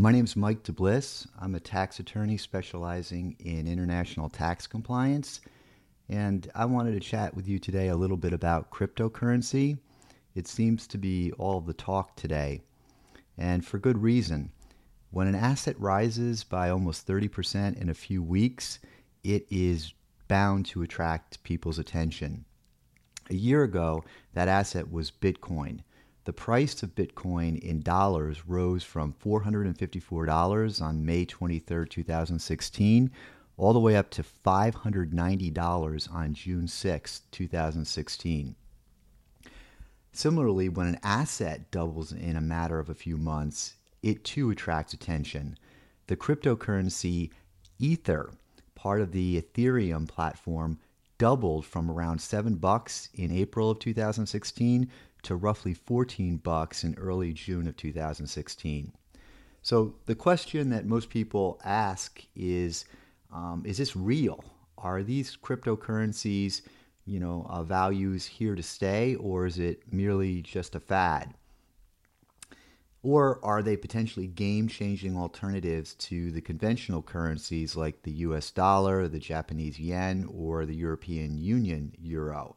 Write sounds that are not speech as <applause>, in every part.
My name is Mike DeBlis. I'm a tax attorney specializing in international tax compliance. And I wanted to chat with you today a little bit about cryptocurrency. It seems to be all the talk today, and for good reason. When an asset rises by almost 30% in a few weeks, it is bound to attract people's attention. A year ago, that asset was Bitcoin. The price of Bitcoin in dollars rose from $454 on May 23, 2016, all the way up to $590 on June 6, 2016. Similarly, when an asset doubles in a matter of a few months, it too attracts attention. The cryptocurrency Ether, part of the Ethereum platform, doubled from around 7 bucks in April of 2016 to roughly 14 bucks in early June of 2016. So the question that most people ask is um, is this real? Are these cryptocurrencies, you know, uh, values here to stay or is it merely just a fad? Or are they potentially game changing alternatives to the conventional currencies like the US dollar, the Japanese yen, or the European Union euro?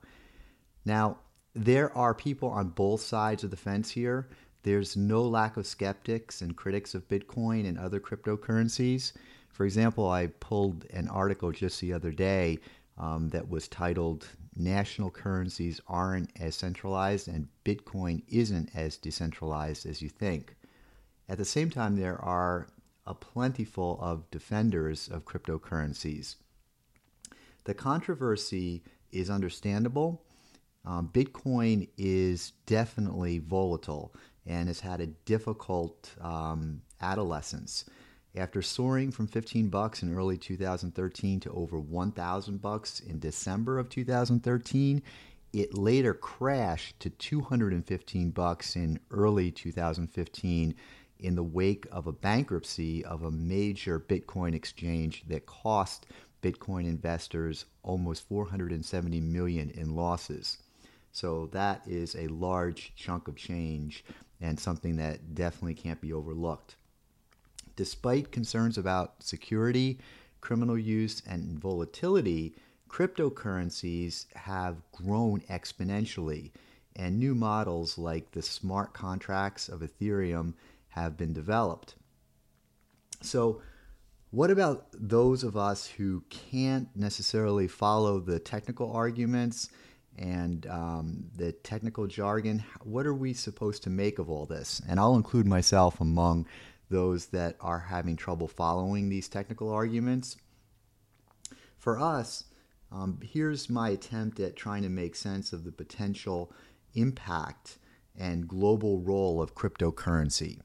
Now, there are people on both sides of the fence here. There's no lack of skeptics and critics of Bitcoin and other cryptocurrencies. For example, I pulled an article just the other day um, that was titled national currencies aren't as centralized and Bitcoin isn't as decentralized as you think. At the same time, there are a plentiful of defenders of cryptocurrencies. The controversy is understandable. Um, Bitcoin is definitely volatile and has had a difficult um, adolescence. After soaring from 15 bucks in early 2013 to over 1,000 bucks in December of 2013, it later crashed to 215 bucks in early 2015 in the wake of a bankruptcy of a major Bitcoin exchange that cost Bitcoin investors almost 470 million in losses. So that is a large chunk of change and something that definitely can't be overlooked. Despite concerns about security, criminal use, and volatility, cryptocurrencies have grown exponentially, and new models like the smart contracts of Ethereum have been developed. So, what about those of us who can't necessarily follow the technical arguments and um, the technical jargon? What are we supposed to make of all this? And I'll include myself among those that are having trouble following these technical arguments. For us, um, here's my attempt at trying to make sense of the potential impact and global role of cryptocurrency.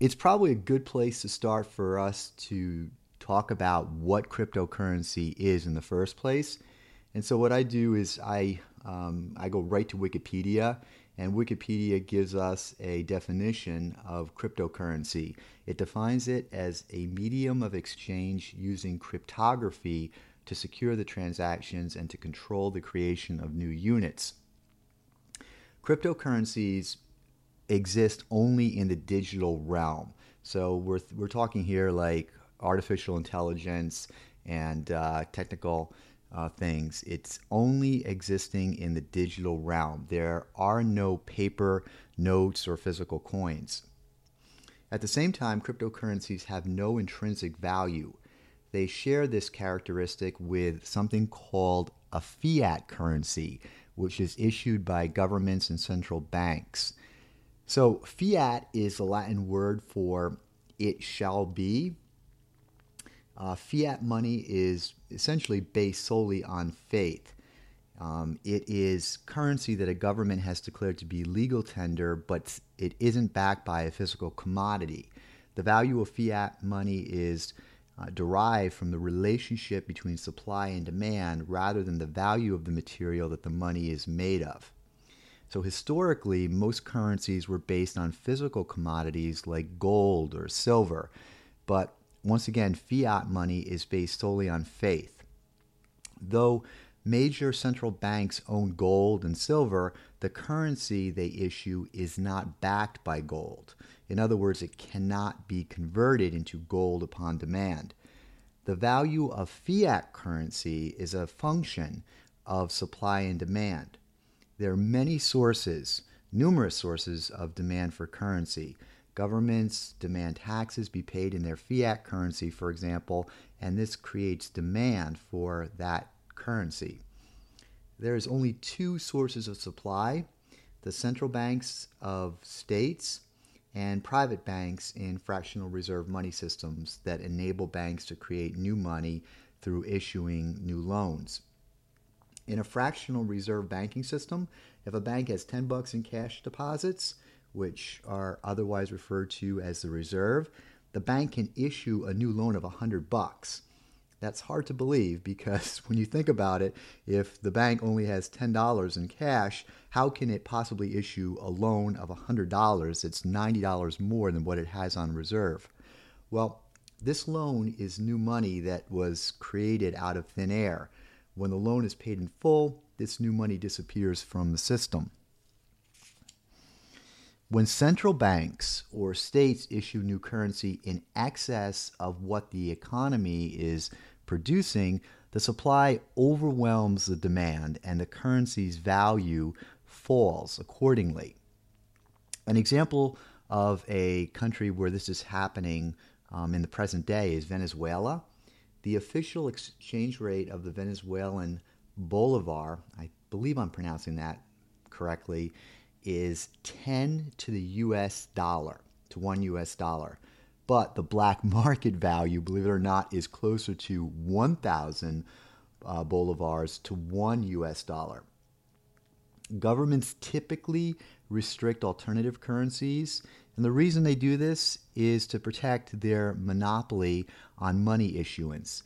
It's probably a good place to start for us to talk about what cryptocurrency is in the first place. And so, what I do is I, um, I go right to Wikipedia and Wikipedia gives us a definition of cryptocurrency. It defines it as a medium of exchange using cryptography to secure the transactions and to control the creation of new units. Cryptocurrencies exist only in the digital realm. So we're, we're talking here like artificial intelligence and uh, technical uh, things. It's only existing in the digital realm. There are no paper notes or physical coins. At the same time, cryptocurrencies have no intrinsic value. They share this characteristic with something called a fiat currency, which is issued by governments and central banks. So, fiat is a Latin word for it shall be, uh, fiat money is essentially based solely on faith. Um, it is currency that a government has declared to be legal tender, but it isn't backed by a physical commodity. The value of fiat money is uh, derived from the relationship between supply and demand rather than the value of the material that the money is made of. So, historically, most currencies were based on physical commodities like gold or silver, but once again, fiat money is based solely on faith. Though major central banks own gold and silver, the currency they issue is not backed by gold. In other words, it cannot be converted into gold upon demand. The value of fiat currency is a function of supply and demand. There are many sources, numerous sources of demand for currency. Governments demand taxes be paid in their fiat currency, for example, and this creates demand for that currency. There is only two sources of supply the central banks of states and private banks in fractional reserve money systems that enable banks to create new money through issuing new loans. In a fractional reserve banking system, if a bank has 10 bucks in cash deposits, which are otherwise referred to as the reserve, the bank can issue a new loan of 100 bucks. That's hard to believe because <laughs> when you think about it, if the bank only has $10 in cash, how can it possibly issue a loan of $100? It's $90 more than what it has on reserve. Well, this loan is new money that was created out of thin air. When the loan is paid in full, this new money disappears from the system. When central banks or states issue new currency in excess of what the economy is producing, the supply overwhelms the demand and the currency's value falls accordingly. An example of a country where this is happening um, in the present day is Venezuela. The official exchange rate of the Venezuelan bolivar, I believe I'm pronouncing that correctly, is 10 to the US dollar, to one US dollar. But the black <laughs> market value, believe it or not, is closer to 1,000 uh, bolivars to one US dollar. Governments typically restrict alternative currencies, and the reason they do this is to protect their monopoly on money issuance.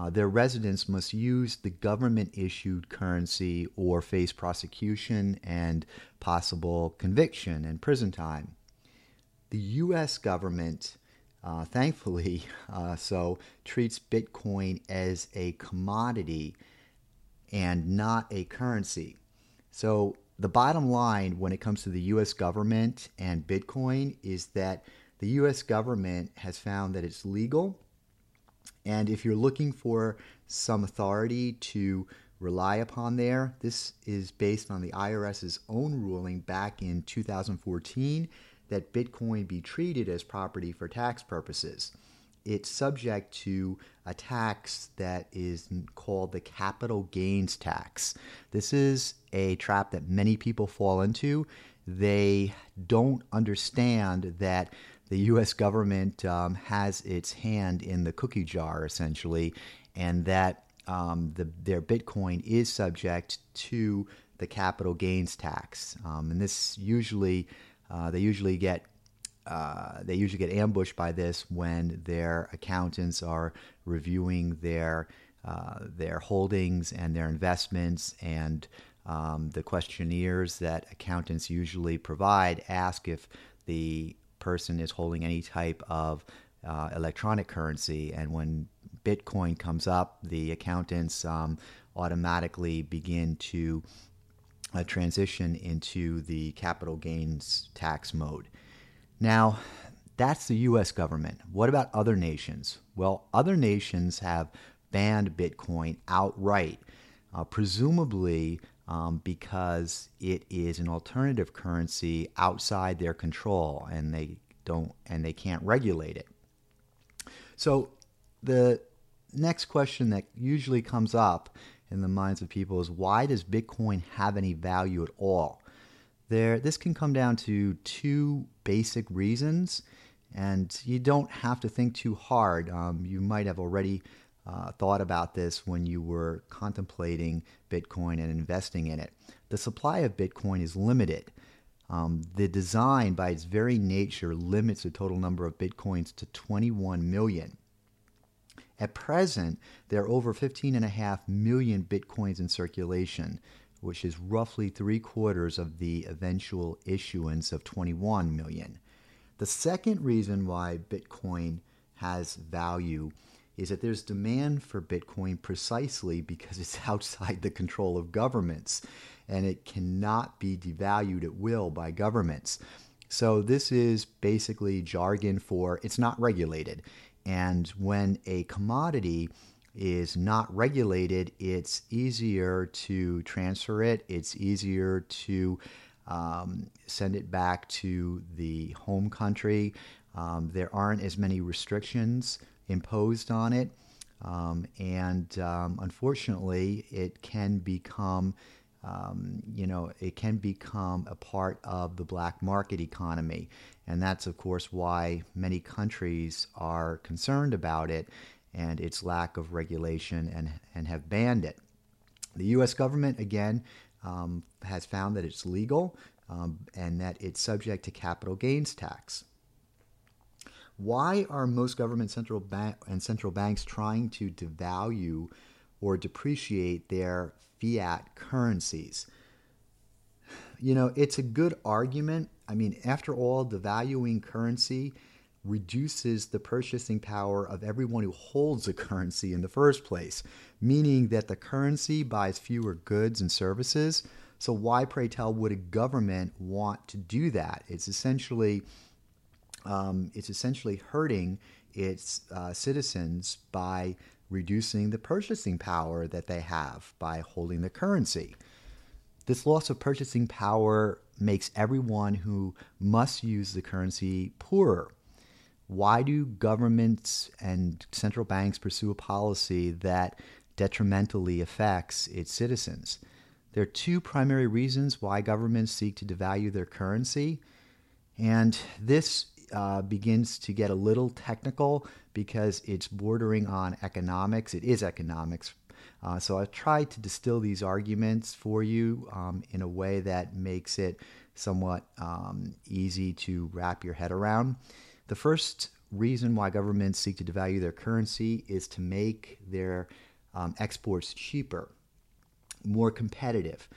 Uh, their residents must use the government issued currency or face prosecution and possible conviction and prison time. The U.S. government, uh, thankfully, <laughs> uh, so treats Bitcoin as a commodity and not a currency. So, the bottom line when it comes to the US government and Bitcoin is that the US government has found that it's legal and if you're looking for some authority to rely upon there, this is based on the IRS's own ruling back in 2014 that Bitcoin be treated as property for tax purposes. It's subject to a tax that is called the capital gains tax. This is a trap that many people fall into. They don't understand that the U.S. government um, has its hand in the cookie jar, essentially, and that um, the, their Bitcoin is subject to the capital gains tax. Um, and this usually, uh, they usually get uh, they usually get ambushed by this when their accountants are reviewing their uh, their holdings and their investments and um, the questionnaires that accountants usually provide ask if the person is holding any type of uh, electronic currency. And when Bitcoin comes up, the accountants um, automatically begin to uh, transition into the capital gains tax mode. Now, that's the US government. What about other nations? Well, other nations have banned Bitcoin outright, uh, presumably um, because it is an alternative currency outside their control and they don't and they can't regulate it. So the next question that usually comes up in the minds of people is why does Bitcoin have any value at all? There this can come down to two basic reasons and you don't have to think too hard. Um, you might have already uh, thought about this when you were contemplating Bitcoin and investing in it. The supply of Bitcoin is limited. Um, the design, by its very nature, limits the total number of Bitcoins to 21 million. At present, there are over 15.5 million Bitcoins in circulation, which is roughly three quarters of the eventual issuance of 21 million. The second reason why Bitcoin has value is that there's demand for Bitcoin precisely because it's <laughs> outside the control of governments. and it cannot be devalued at will by governments. So, this is basically jargon for it's not regulated. And when a commodity is not regulated, it's easier to transfer it, it's easier to um, send it back to the home country. Um, there aren't as many restrictions imposed on it. Um, and um, unfortunately, it can become, um, you know, it can become a part of the black market economy. And that's, of course, why many countries are concerned about it and its lack of regulation and, and have banned it. The U.S. government, again, um, has found that it's legal um, and that it's subject to capital gains tax. Why are most government central bank and central banks trying to devalue or depreciate their fiat currencies? You know, it's a good argument. I mean, after all, devaluing currency reduces the purchasing power of everyone who holds a currency in the first place, meaning that the currency buys fewer goods and services. So, why, pray tell, would a government want to do that? It's essentially um, it's essentially hurting its uh, citizens by reducing the purchasing power that they have by holding the currency. This loss of purchasing power makes everyone who must use the currency poorer. Why do governments and central banks pursue a policy that detrimentally affects its citizens? There are two primary reasons why governments seek to devalue their currency. And this uh, begins to get a little technical because it's bordering on economics. It is economics. Uh, so I've tried to distill these arguments for you um, in a way that makes it somewhat um, easy to wrap your head around. The first reason why governments seek to devalue their currency is to make their um, exports cheaper, more competitive.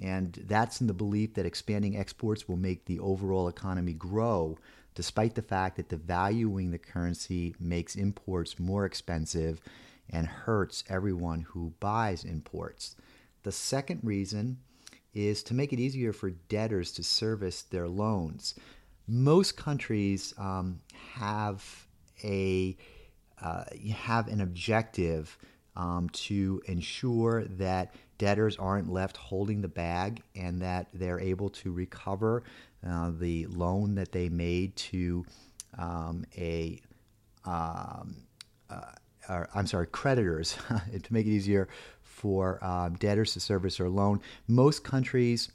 And that's in the belief that expanding exports will make the overall economy grow despite the fact that devaluing the currency makes imports more expensive and hurts everyone who buys imports. The second reason is to make it easier for debtors to service their loans. Most countries um, have a uh, have an objective um, to ensure that debtors aren't left holding the bag and that they're able to recover uh, the loan that they made to um, a um, uh, or, I'm sorry, creditors <laughs> to make it easier for um, debtors to service their loan. Most countries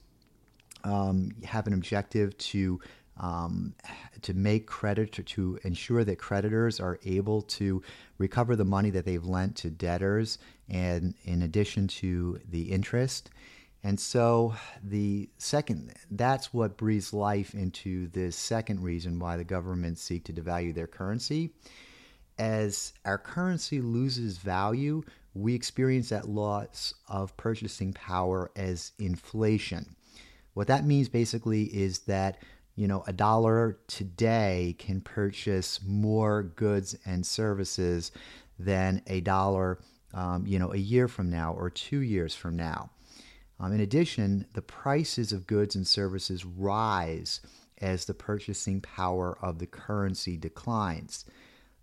um, have an objective to um, to make credit to ensure that creditors are able to recover the money that they've lent to debtors, and in addition to the interest. And so the second, that's what breathes life into the second reason why the government seek to devalue their currency. As our currency loses value, we experience that loss of purchasing power as inflation. What that means basically is that you know a dollar today can purchase more goods and services than a dollar um, you know a year from now or two years from now. Um, in addition, the prices of goods and services rise as the purchasing power of the currency declines.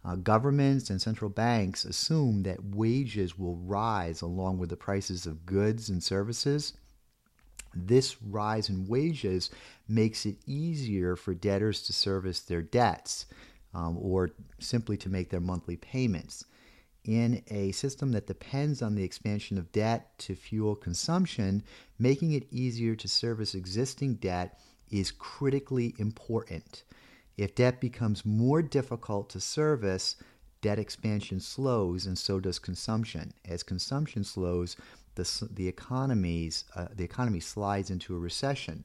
Uh, governments and central banks assume that wages will rise along with the prices of goods and services. This rise in wages makes it easier for debtors to service their debts um, or simply to make their monthly payments in a system that depends on the expansion of debt to fuel consumption, making it easier to service existing debt is critically important. If debt becomes more difficult to service, debt expansion slows and so does consumption. As consumption slows, the, the, economies, uh, the economy slides into a recession.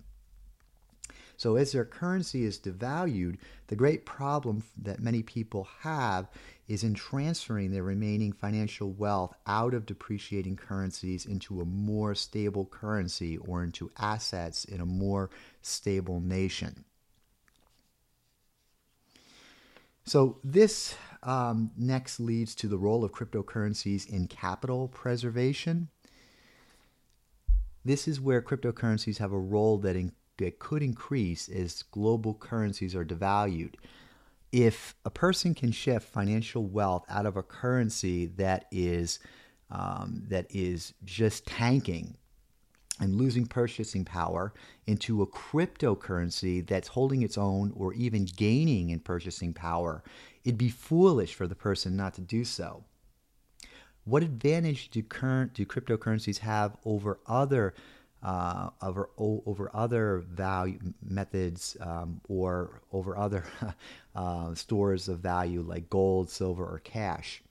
So, as their currency is devalued, the great problem that many people have is in transferring their remaining financial wealth out of depreciating currencies into a more stable currency or into assets in a more stable nation. So, this um, next leads to the role of cryptocurrencies in capital preservation. This is where cryptocurrencies have a role that, in, that could increase as global currencies are devalued. If a person can shift financial wealth out of a currency that is um, that is just tanking and losing purchasing power into a cryptocurrency that's holding its own or even gaining in purchasing power, it'd be foolish for the person not to do so. What advantage do current do cryptocurrencies have over other uh, over over other value methods um, or over other <laughs> uh, stores of value like gold, silver, or cash?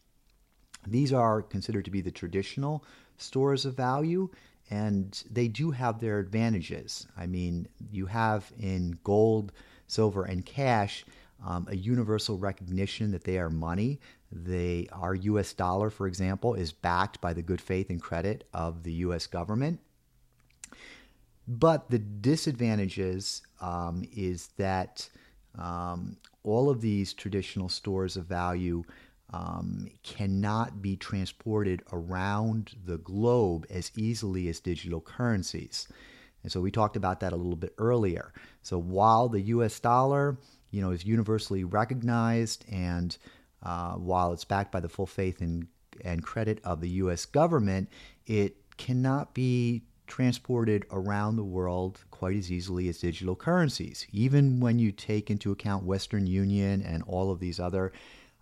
These are considered to be the traditional stores of value, and they do have their advantages. I mean, you have in gold, silver, and cash um, a universal recognition that they are money. They, our U.S. dollar, for example, is backed by the good faith and credit of the U.S. government. But the disadvantages um, is that um, all of these traditional stores of value um, cannot be transported around the globe as easily as digital currencies. And so we talked about that a little bit earlier. So while the US dollar, you know, is universally recognized and uh, while it's backed by the full faith and, and credit of the US government, it cannot be transported around the world quite as easily as digital currencies. Even when you take into account Western Union and all of these other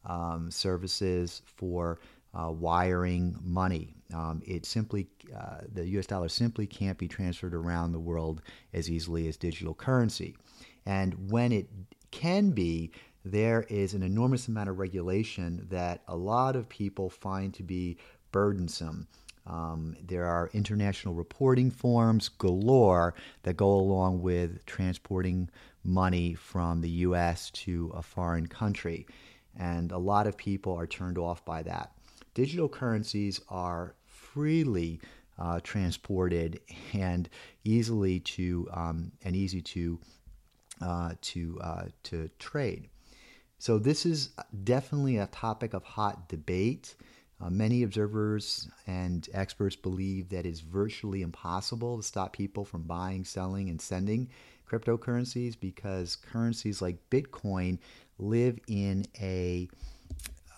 um, services for uh, wiring money. Um, it simply, uh, the US dollar simply can't be transferred around the world as easily as digital currency. And when it can be, there is an enormous amount of regulation that a lot of people find to be burdensome. Um, there are international reporting forms galore that go along with transporting money from the U.S. to a foreign country and a lot of people are turned off by that. Digital currencies are freely uh, transported and easily to um, and easy to uh, to uh, to trade. So this is definitely a topic of hot debate. Uh, many observers and experts believe that it's virtually impossible to stop people from buying, selling, and sending cryptocurrencies because currencies like Bitcoin live in a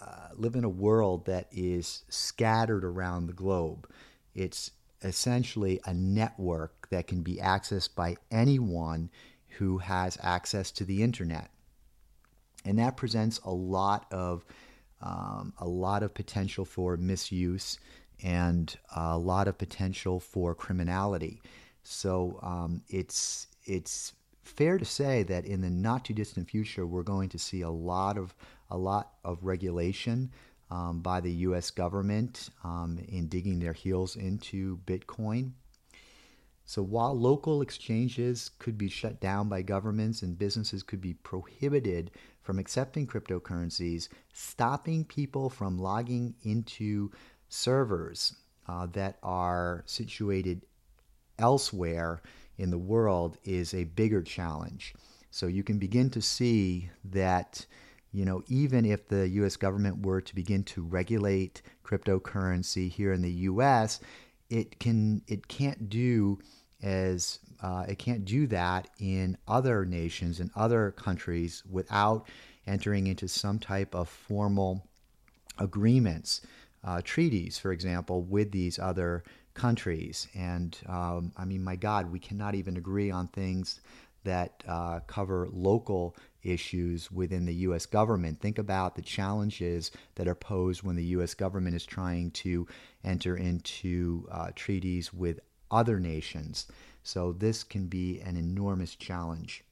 uh, live in a world that is scattered around the globe. It's essentially a network that can be accessed by anyone who has access to the internet, and that presents a lot of um, a lot of potential for misuse and a lot of potential for criminality. So um, it's it's fair to say that in the not too distant future, we're going to see a lot of a lot of regulation um, by the U.S. government um, in digging their heels into Bitcoin. So while local exchanges could be shut down by governments and businesses could be prohibited from accepting cryptocurrencies, stopping people from logging into servers uh, that are situated elsewhere in the world is a bigger challenge. So you can begin to see that, you know, even if the U.S. government were to begin to regulate cryptocurrency here in the U.S., it can it can't do as uh, it can't do that in other nations and other countries without entering into some type of formal agreements, uh, treaties, for example, with these other countries. And um, I mean, my God, we cannot even agree on things that uh, cover local issues within the U.S. government. Think about the challenges that are posed when the U.S. government is trying to enter into uh, treaties with other nations. So, this can be an enormous challenge.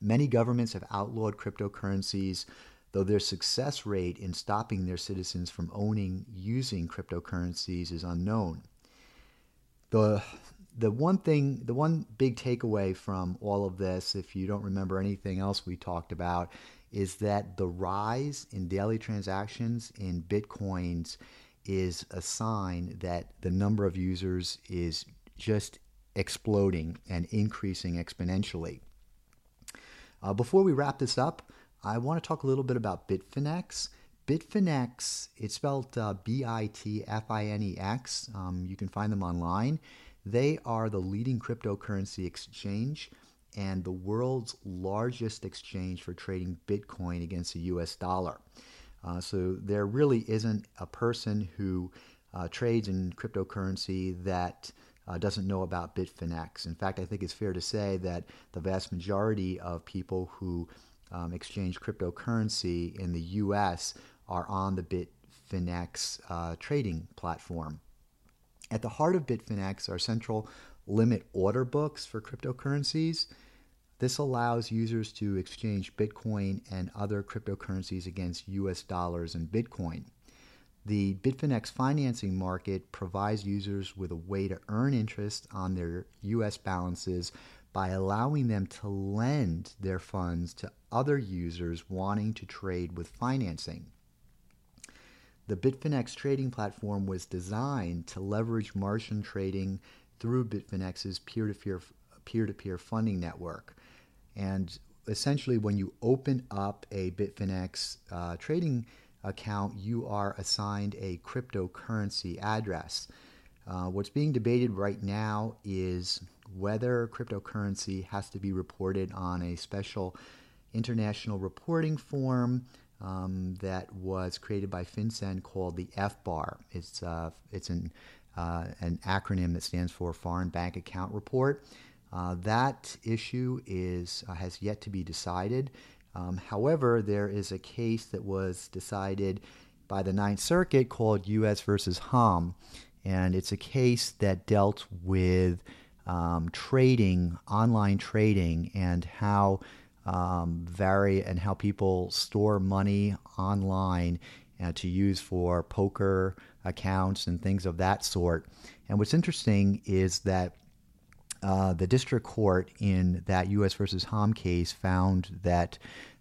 Many governments have outlawed cryptocurrencies, though their success rate in stopping their citizens from owning using cryptocurrencies is unknown the the one thing, the one big takeaway from all of this, if you don't remember anything else we talked about, is that the rise in daily transactions in bitcoins is a sign that the number of users is just exploding and increasing exponentially. Uh, before we wrap this up, I want to talk a little bit about Bitfinex. Bitfinex, it's spelled uh, B I T F I N E X. Um, you can find them online. They are the leading cryptocurrency exchange and the world's largest exchange for trading Bitcoin against the US dollar. Uh, so there really isn't a person who uh, trades in cryptocurrency that uh, doesn't know about Bitfinex. In fact, I think it's fair to say that the vast majority of people who um, exchange cryptocurrency in the US are on the Bitfinex uh, trading platform. At the heart of Bitfinex are central limit order books for cryptocurrencies. This allows users to exchange Bitcoin and other cryptocurrencies against US dollars and Bitcoin. The Bitfinex financing market provides users with a way to earn interest on their US balances by allowing them to lend their funds to other users wanting to trade with financing. The Bitfinex trading platform was designed to leverage margin trading through Bitfinex's peer-to-peer peer-to-peer funding network. And essentially, when you open up a Bitfinex uh, trading account, you are assigned a cryptocurrency address. Uh, what's being debated right now is whether cryptocurrency has to be reported on a special international reporting form um, that was created by FinCEN called the FBAR. It's, uh, it's an, uh, an acronym that stands for Foreign Bank Account Report. Uh, that issue is, uh, has yet to be decided. Um, however, there is a case that was decided by the Ninth Circuit called U.S. versus Hom, and it's a case that dealt with um, trading, online trading, and how um, vary and how people store money online uh, to use for poker accounts and things of that sort. And what's interesting is that uh, the district court in that U.S. versus Hom case found that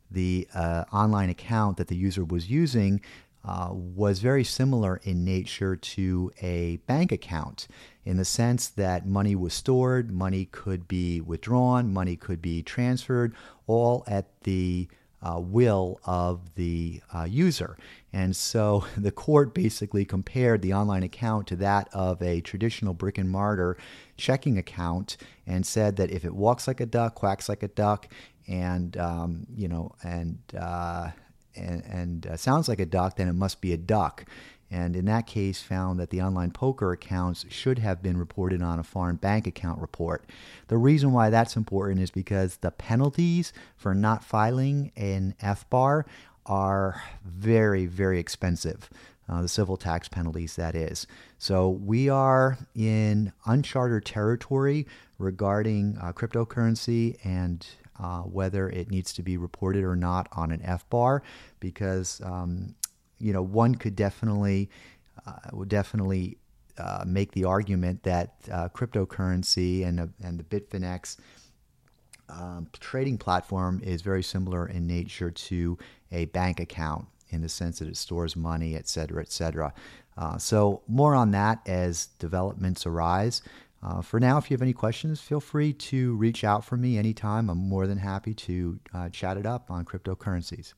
the uh, online account that the user was using uh, was very similar in nature to a bank account in the sense that money was stored, money could be withdrawn, money could be transferred, all at the uh, will of the uh, user. And so <laughs> the court basically compared the online account to that of a traditional brick and mortar checking account and said that if it walks like a duck, quacks like a duck, and um, you know, and uh, and, and uh, sounds like a duck, then it must be a duck. And in that case, found that the online poker accounts should have been reported on a foreign bank account report. The reason why that's important is because the penalties for not filing an FBAR are very, very expensive. Uh, the civil tax penalties, that is. So we are in uncharted territory regarding uh, cryptocurrency and uh, whether it needs to be reported or not on an FBAR, because um, you know one could definitely uh, would definitely uh, make the argument that uh, cryptocurrency and and the Bitfinex um, trading platform is very similar in nature to a bank account in the sense that it stores money, et cetera, et cetera. Uh, so more on that as developments arise. Uh, for now, if you have any questions, feel free to reach out for me anytime. I'm more than happy to uh, chat it up on cryptocurrencies.